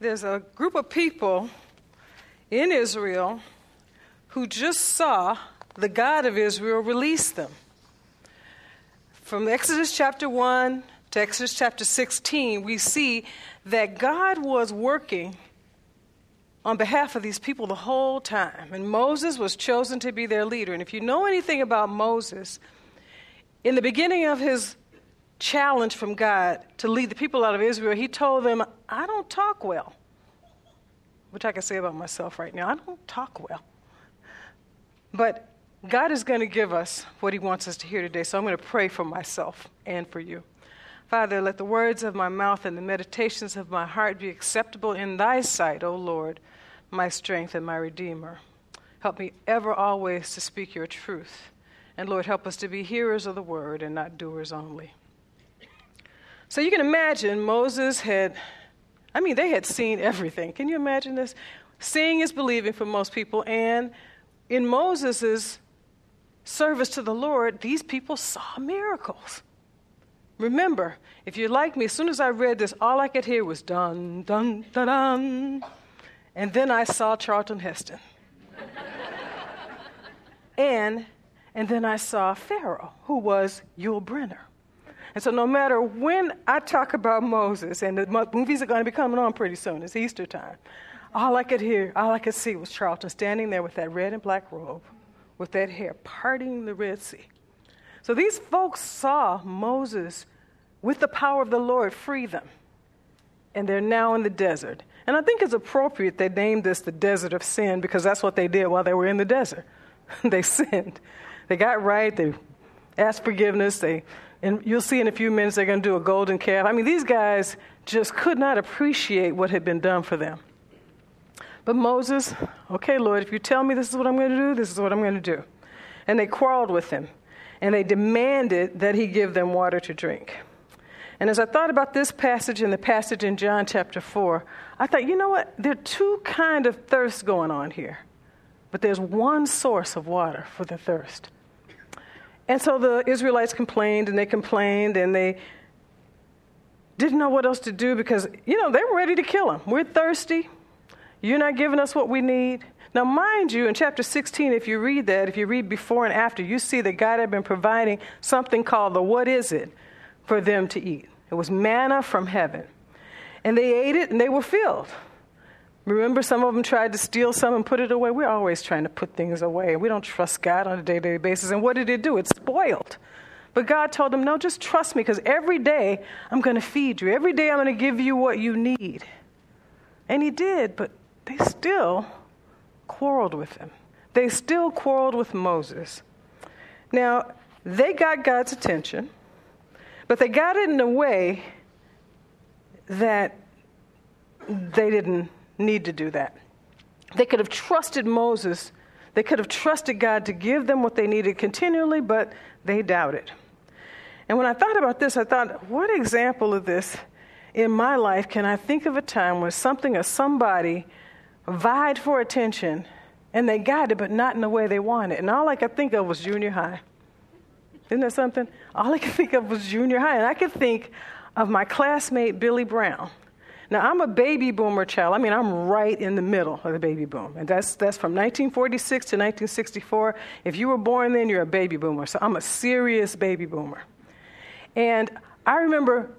there's a group of people in Israel who just saw the God of Israel release them. From Exodus chapter 1 to Exodus chapter 16, we see that God was working on behalf of these people the whole time. And Moses was chosen to be their leader. And if you know anything about Moses, in the beginning of his challenge from God to lead the people out of Israel, he told them, I don't talk well. Which I can say about myself right now. I don't talk well. But God is going to give us what he wants us to hear today. So I'm going to pray for myself and for you. Father, let the words of my mouth and the meditations of my heart be acceptable in thy sight, O Lord, my strength and my redeemer. Help me ever always to speak your truth. And Lord, help us to be hearers of the word and not doers only. So you can imagine Moses had, I mean, they had seen everything. Can you imagine this? Seeing is believing for most people. And in Moses' service to the Lord, these people saw miracles. Remember, if you're like me, as soon as I read this, all I could hear was dun, dun, dun, dun. And then I saw Charlton Heston. and, and then I saw Pharaoh, who was Yul Brynner. And so, no matter when I talk about Moses, and the movies are going to be coming on pretty soon, it's Easter time, all I could hear, all I could see was Charlton standing there with that red and black robe, with that hair, parting the Red Sea. So these folks saw Moses, with the power of the Lord, free them. And they're now in the desert. And I think it's appropriate they named this the desert of sin because that's what they did while they were in the desert. they sinned. They got right, they asked forgiveness, they and you'll see in a few minutes they're going to do a golden calf. I mean, these guys just could not appreciate what had been done for them. But Moses, okay, Lord, if you tell me this is what I'm going to do, this is what I'm going to do. And they quarreled with him, and they demanded that he give them water to drink. And as I thought about this passage and the passage in John chapter 4, I thought, you know what? There are two kind of thirsts going on here. But there's one source of water for the thirst. And so the Israelites complained and they complained and they didn't know what else to do because, you know, they were ready to kill him. We're thirsty. You're not giving us what we need. Now, mind you, in chapter 16, if you read that, if you read before and after, you see that God had been providing something called the what is it for them to eat. It was manna from heaven. And they ate it and they were filled. Remember, some of them tried to steal some and put it away. We're always trying to put things away. We don't trust God on a day to day basis. And what did it do? It spoiled. But God told them, no, just trust me because every day I'm going to feed you. Every day I'm going to give you what you need. And He did, but they still quarreled with him. They still quarreled with Moses. Now, they got God's attention, but they got it in a way that they didn't need to do that. They could have trusted Moses, they could have trusted God to give them what they needed continually, but they doubted. And when I thought about this, I thought, what example of this in my life can I think of a time where something or somebody vied for attention and they got it, but not in the way they wanted? And all I could think of was junior high. Isn't that something? All I could think of was junior high. And I could think of my classmate, Billy Brown. Now, I'm a baby boomer child. I mean, I'm right in the middle of the baby boom. And that's, that's from 1946 to 1964. If you were born then, you're a baby boomer. So I'm a serious baby boomer. And I remember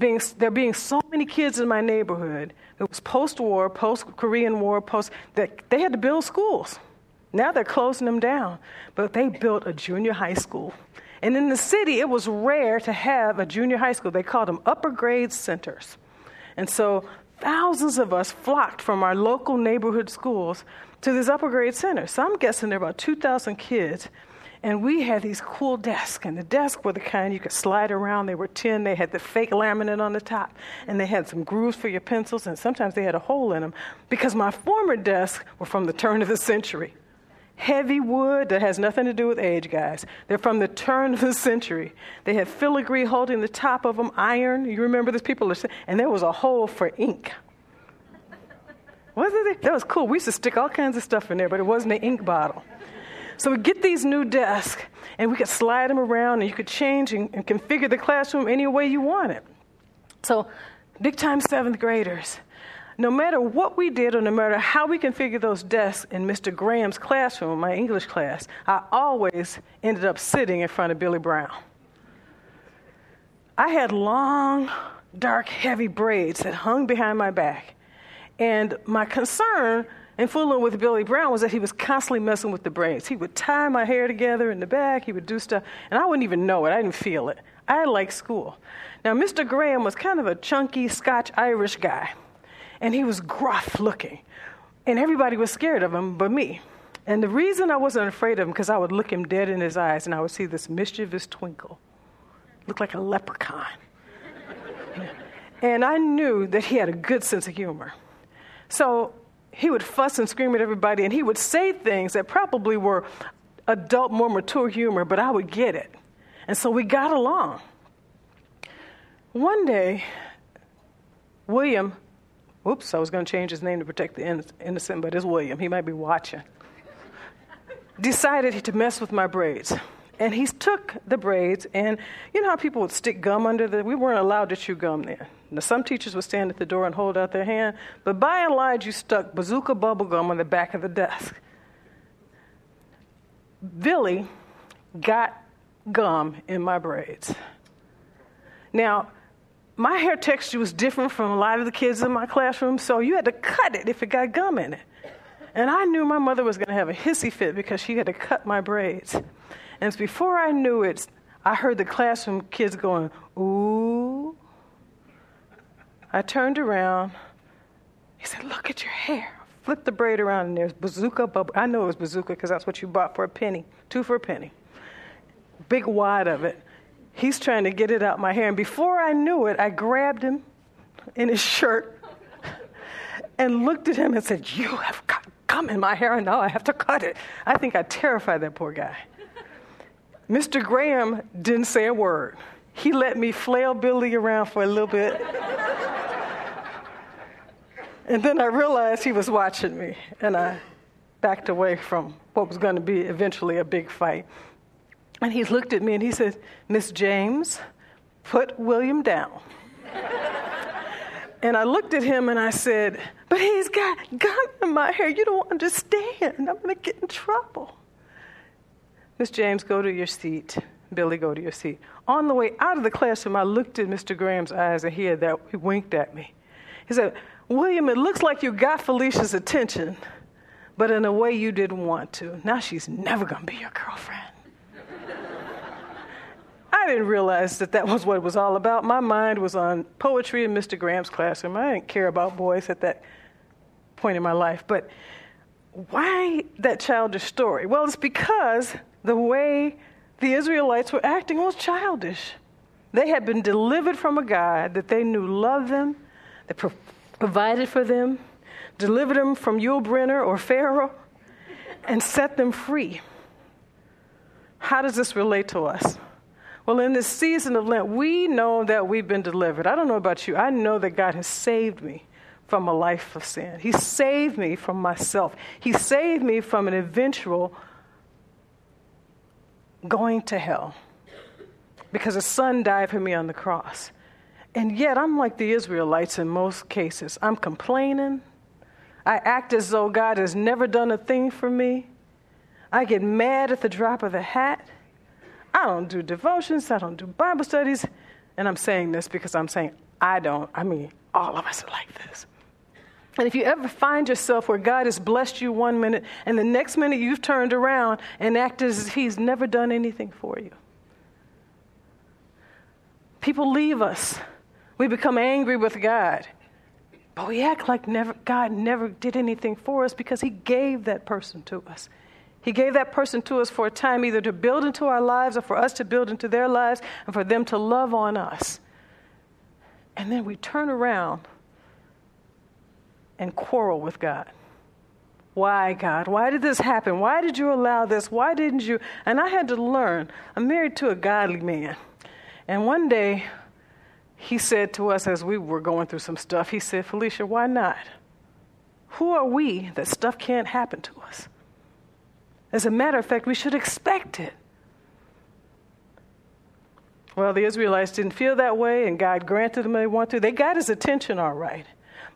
being, there being so many kids in my neighborhood. It was post war, post Korean War, post, that they had to build schools. Now they're closing them down. But they built a junior high school. And in the city, it was rare to have a junior high school. They called them upper grade centers. And so thousands of us flocked from our local neighborhood schools to this upper grade center. So I'm guessing there were about 2,000 kids. And we had these cool desks, and the desks were the kind you could slide around. They were tin, they had the fake laminate on the top, and they had some grooves for your pencils, and sometimes they had a hole in them because my former desks were from the turn of the century heavy wood that has nothing to do with age, guys. They're from the turn of the century. They had filigree holding the top of them, iron. You remember this? People are, and there was a hole for ink. Wasn't it? That was cool. We used to stick all kinds of stuff in there, but it wasn't an ink bottle. So we get these new desks, and we could slide them around, and you could change and, and configure the classroom any way you wanted. So, big time seventh graders no matter what we did or no matter how we configured those desks in Mr. Graham's classroom, my English class, I always ended up sitting in front of Billy Brown. I had long, dark, heavy braids that hung behind my back. And my concern in fooling with Billy Brown was that he was constantly messing with the braids. He would tie my hair together in the back, he would do stuff, and I wouldn't even know it. I didn't feel it. I liked school. Now, Mr. Graham was kind of a chunky Scotch Irish guy and he was gruff looking. And everybody was scared of him but me. And the reason I wasn't afraid of him, because I would look him dead in his eyes and I would see this mischievous twinkle. Looked like a leprechaun. and I knew that he had a good sense of humor. So he would fuss and scream at everybody, and he would say things that probably were adult, more mature humor, but I would get it. And so we got along. One day, William Oops, I was going to change his name to protect the innocent, but it's William. He might be watching. Decided to mess with my braids. And he took the braids, and you know how people would stick gum under the. We weren't allowed to chew gum then. Now, some teachers would stand at the door and hold out their hand, but by and large, you stuck bazooka bubble gum on the back of the desk. Billy got gum in my braids. Now, my hair texture was different from a lot of the kids in my classroom, so you had to cut it if it got gum in it. And I knew my mother was going to have a hissy fit because she had to cut my braids. And before I knew it, I heard the classroom kids going, ooh. I turned around. He said, Look at your hair. Flip the braid around, and there's bazooka bubble. I know it was bazooka because that's what you bought for a penny, two for a penny. Big wad of it. He's trying to get it out my hair. And before I knew it, I grabbed him in his shirt and looked at him and said, You have got gum in my hair, and now I have to cut it. I think I terrified that poor guy. Mr. Graham didn't say a word. He let me flail Billy around for a little bit. and then I realized he was watching me, and I backed away from what was going to be eventually a big fight. And he looked at me and he said, Miss James, put William down. and I looked at him and I said, But he's got gum in my hair. You don't understand. I'm going to get in trouble. Miss James, go to your seat. Billy, go to your seat. On the way out of the classroom, I looked at Mr. Graham's eyes and he, had that, he winked at me. He said, William, it looks like you got Felicia's attention, but in a way you didn't want to. Now she's never going to be your girlfriend. I didn't realize that that was what it was all about. My mind was on poetry in Mr. Graham's classroom. I didn't care about boys at that point in my life. But why that childish story? Well, it's because the way the Israelites were acting was childish. They had been delivered from a God that they knew loved them, that pro- provided for them, delivered them from Yul Brynner or Pharaoh, and set them free. How does this relate to us? Well, in this season of Lent, we know that we've been delivered. I don't know about you. I know that God has saved me from a life of sin. He saved me from myself. He saved me from an eventual going to hell because a son died for me on the cross. And yet, I'm like the Israelites in most cases. I'm complaining. I act as though God has never done a thing for me. I get mad at the drop of the hat. I don't do devotions, I don't do Bible studies. And I'm saying this because I'm saying I don't. I mean, all of us are like this. And if you ever find yourself where God has blessed you one minute and the next minute you've turned around and acted as if He's never done anything for you, people leave us. We become angry with God. But we act like never, God never did anything for us because He gave that person to us. He gave that person to us for a time, either to build into our lives or for us to build into their lives and for them to love on us. And then we turn around and quarrel with God. Why, God? Why did this happen? Why did you allow this? Why didn't you? And I had to learn. I'm married to a godly man. And one day, he said to us as we were going through some stuff, he said, Felicia, why not? Who are we that stuff can't happen to us? As a matter of fact, we should expect it. Well, the Israelites didn't feel that way, and God granted them they want to. They got his attention all right.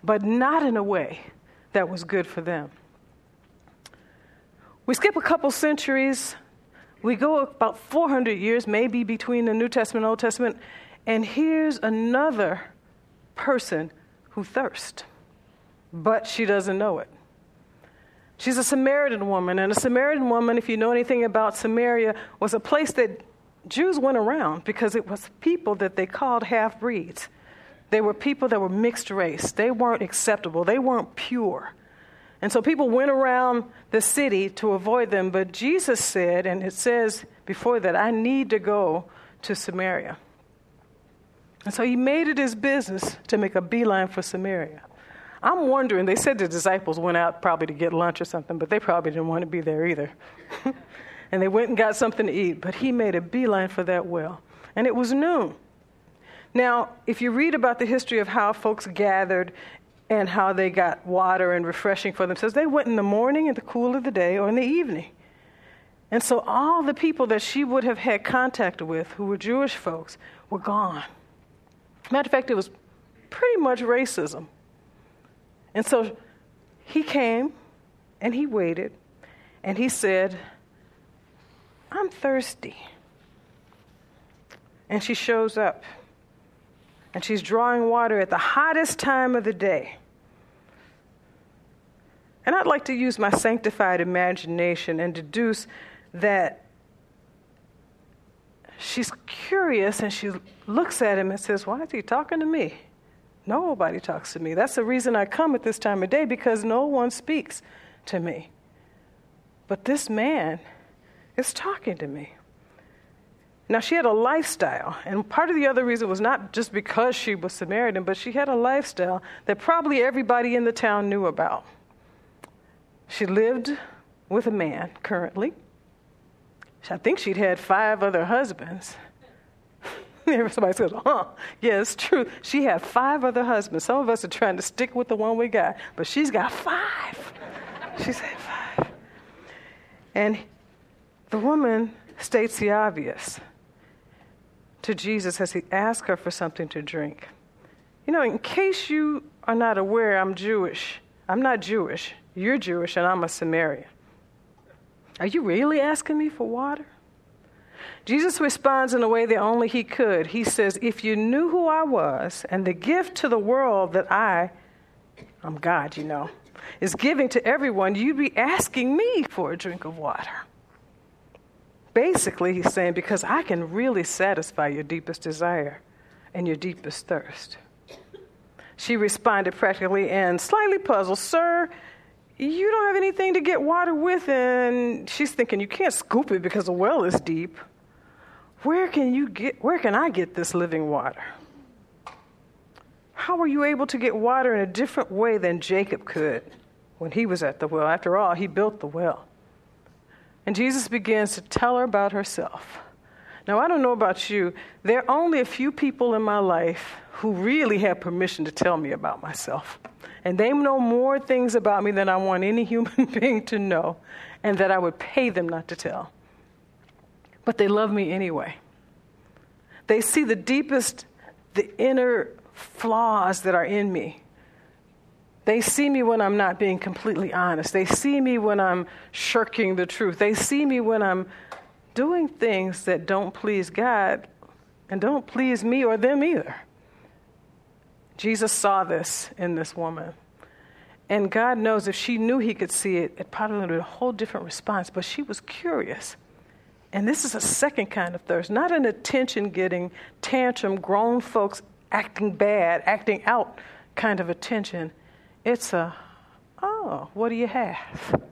but not in a way that was good for them. We skip a couple centuries. We go about 400 years, maybe between the New Testament and Old Testament, and here's another person who thirsts, but she doesn't know it. She's a Samaritan woman, and a Samaritan woman, if you know anything about Samaria, was a place that Jews went around because it was people that they called half breeds. They were people that were mixed race. They weren't acceptable, they weren't pure. And so people went around the city to avoid them, but Jesus said, and it says before that, I need to go to Samaria. And so he made it his business to make a beeline for Samaria. I'm wondering, they said the disciples went out probably to get lunch or something, but they probably didn't want to be there either. and they went and got something to eat, but he made a beeline for that well. And it was noon. Now, if you read about the history of how folks gathered and how they got water and refreshing for themselves. They went in the morning, in the cool of the day, or in the evening. And so all the people that she would have had contact with, who were Jewish folks, were gone. Matter of fact, it was pretty much racism. And so he came and he waited and he said, I'm thirsty. And she shows up and she's drawing water at the hottest time of the day. And I'd like to use my sanctified imagination and deduce that she's curious and she looks at him and says, Why is he talking to me? Nobody talks to me. That's the reason I come at this time of day because no one speaks to me. But this man is talking to me. Now, she had a lifestyle, and part of the other reason was not just because she was Samaritan, but she had a lifestyle that probably everybody in the town knew about. She lived with a man currently. I think she'd had five other husbands. Somebody says, huh? Yeah, it's true. She had five other husbands. Some of us are trying to stick with the one we got, but she's got five. She's had five. And the woman states the obvious to Jesus as he asks her for something to drink. You know, in case you are not aware, I'm Jewish. I'm not Jewish. You're Jewish and I'm a Samaritan. Are you really asking me for water? Jesus responds in a way that only he could. He says, If you knew who I was and the gift to the world that I, I'm God, you know, is giving to everyone, you'd be asking me for a drink of water. Basically, he's saying, Because I can really satisfy your deepest desire and your deepest thirst. She responded practically and slightly puzzled, Sir, you don't have anything to get water with. And she's thinking, you can't scoop it because the well is deep. Where can you get, where can I get this living water? How were you able to get water in a different way than Jacob could when he was at the well? After all, he built the well. And Jesus begins to tell her about herself. Now, I don't know about you, there are only a few people in my life who really have permission to tell me about myself. And they know more things about me than I want any human being to know, and that I would pay them not to tell. But they love me anyway. They see the deepest, the inner flaws that are in me. They see me when I'm not being completely honest. They see me when I'm shirking the truth. They see me when I'm doing things that don't please God and don't please me or them either. Jesus saw this in this woman. And God knows if she knew he could see it, it probably would have been a whole different response. But she was curious. And this is a second kind of thirst, not an attention getting, tantrum, grown folks acting bad, acting out kind of attention. It's a, oh, what do you have?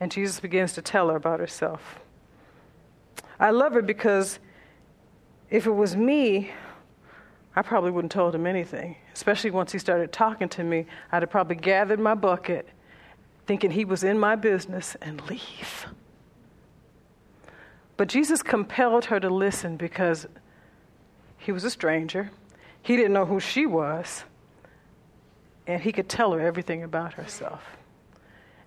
And Jesus begins to tell her about herself. I love her because if it was me, I probably wouldn't have told him anything. Especially once he started talking to me, I'd have probably gathered my bucket, thinking he was in my business, and leave. But Jesus compelled her to listen because he was a stranger. He didn't know who she was. And he could tell her everything about herself.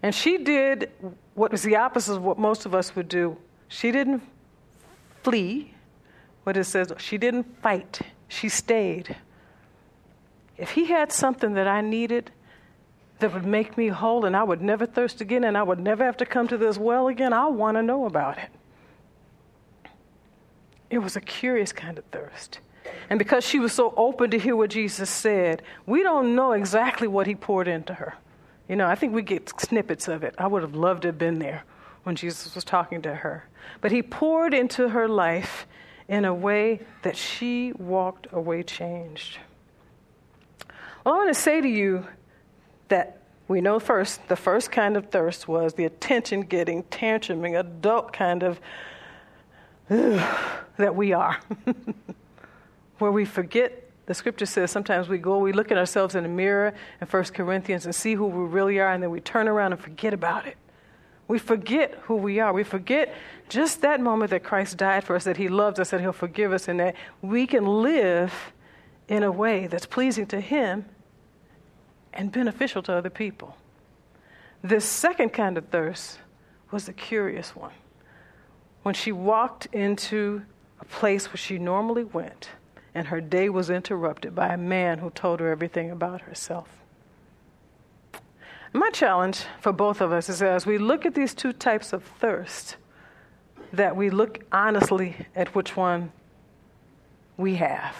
And she did what was the opposite of what most of us would do. She didn't flee, what it says, she didn't fight, she stayed. if he had something that I needed that would make me whole and I would never thirst again and I would never have to come to this well again, I want to know about it. It was a curious kind of thirst. And because she was so open to hear what Jesus said, we don't know exactly what he poured into her. You know, I think we get snippets of it. I would have loved to have been there when Jesus was talking to her. But he poured into her life in a way that she walked away changed. Well, I want to say to you that we know first, the first kind of thirst was the attention getting, tantruming, adult kind of that we are. Where we forget, the scripture says sometimes we go, we look at ourselves in the mirror in 1 Corinthians and see who we really are, and then we turn around and forget about it. We forget who we are. We forget just that moment that Christ died for us, that He loves us, that He'll forgive us, and that we can live in a way that's pleasing to Him and beneficial to other people. This second kind of thirst was the curious one. When she walked into a place where she normally went, and her day was interrupted by a man who told her everything about herself. My challenge for both of us is as we look at these two types of thirst, that we look honestly at which one we have.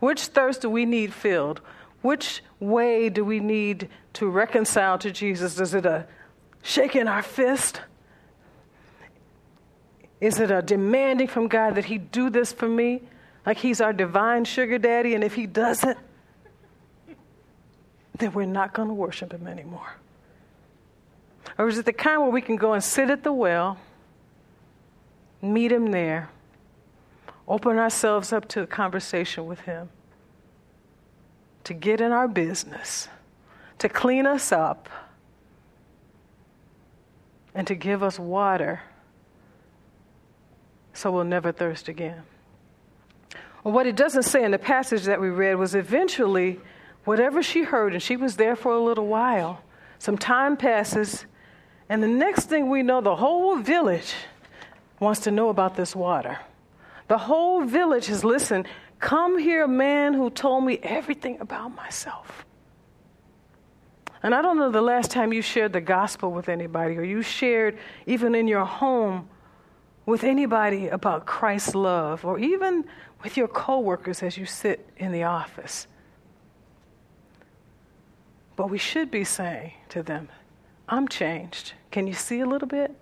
Which thirst do we need filled? Which way do we need to reconcile to Jesus? Is it a shaking our fist? Is it a demanding from God that He do this for me? Like He's our divine sugar daddy, and if He doesn't, then we're not going to worship Him anymore. Or is it the kind where we can go and sit at the well, meet Him there, open ourselves up to a conversation with Him, to get in our business, to clean us up, and to give us water so we'll never thirst again? Well, what it doesn't say in the passage that we read was eventually, whatever she heard, and she was there for a little while, some time passes, and the next thing we know, the whole village wants to know about this water. The whole village has listened. Come here, a man who told me everything about myself. And I don't know the last time you shared the gospel with anybody, or you shared, even in your home, with anybody about Christ's love, or even with your coworkers as you sit in the office. But we should be saying to them, I'm changed. Can you see a little bit?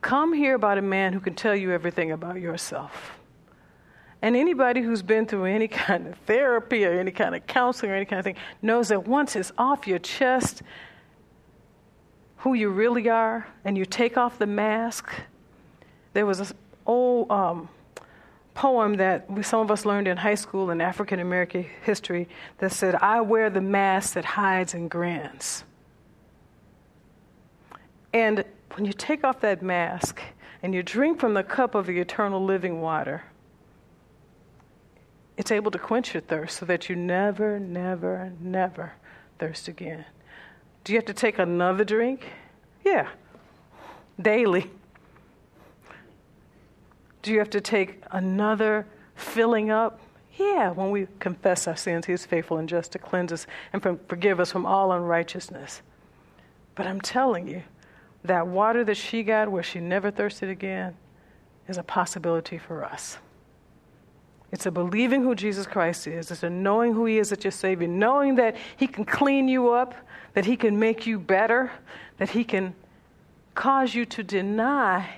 Come hear about a man who can tell you everything about yourself. And anybody who's been through any kind of therapy or any kind of counseling or any kind of thing knows that once it's off your chest who you really are and you take off the mask, there was an old um, poem that we, some of us learned in high school in African American history that said, I wear the mask that hides and grins. And when you take off that mask and you drink from the cup of the eternal living water, it's able to quench your thirst so that you never, never, never thirst again. Do you have to take another drink? Yeah, daily. Do you have to take another filling up? Yeah, when we confess our sins, He is faithful and just to cleanse us and forgive us from all unrighteousness. But I'm telling you, that water that she got where she never thirsted again is a possibility for us. It's a believing who Jesus Christ is. It's a knowing who He is as your Savior, knowing that He can clean you up, that He can make you better, that He can cause you to deny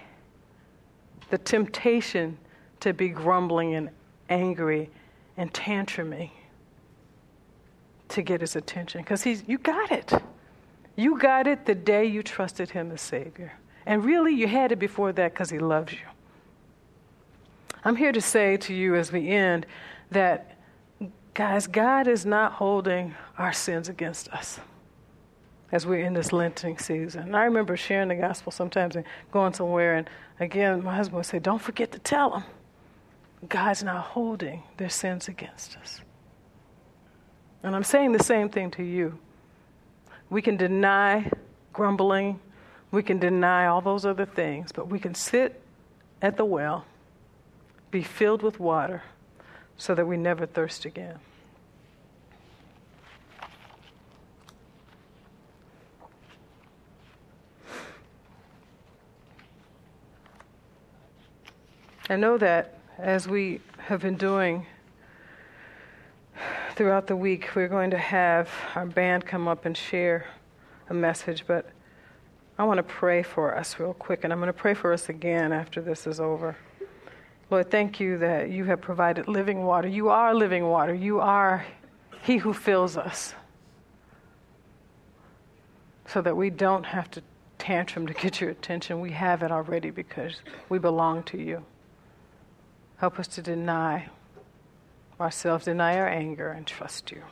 the temptation to be grumbling and angry and tantruming to get his attention. Because he's you got it. You got it the day you trusted him as savior. And really you had it before that because he loves you i'm here to say to you as we end that guys god is not holding our sins against us as we're in this Lenten season. And I remember sharing the gospel sometimes and going somewhere, and again, my husband would say, Don't forget to tell them God's not holding their sins against us. And I'm saying the same thing to you. We can deny grumbling, we can deny all those other things, but we can sit at the well, be filled with water, so that we never thirst again. I know that as we have been doing throughout the week, we're going to have our band come up and share a message, but I want to pray for us real quick, and I'm going to pray for us again after this is over. Lord, thank you that you have provided living water. You are living water. You are He who fills us. So that we don't have to tantrum to get your attention. We have it already because we belong to you. Help us to deny ourselves, deny our anger, and trust you.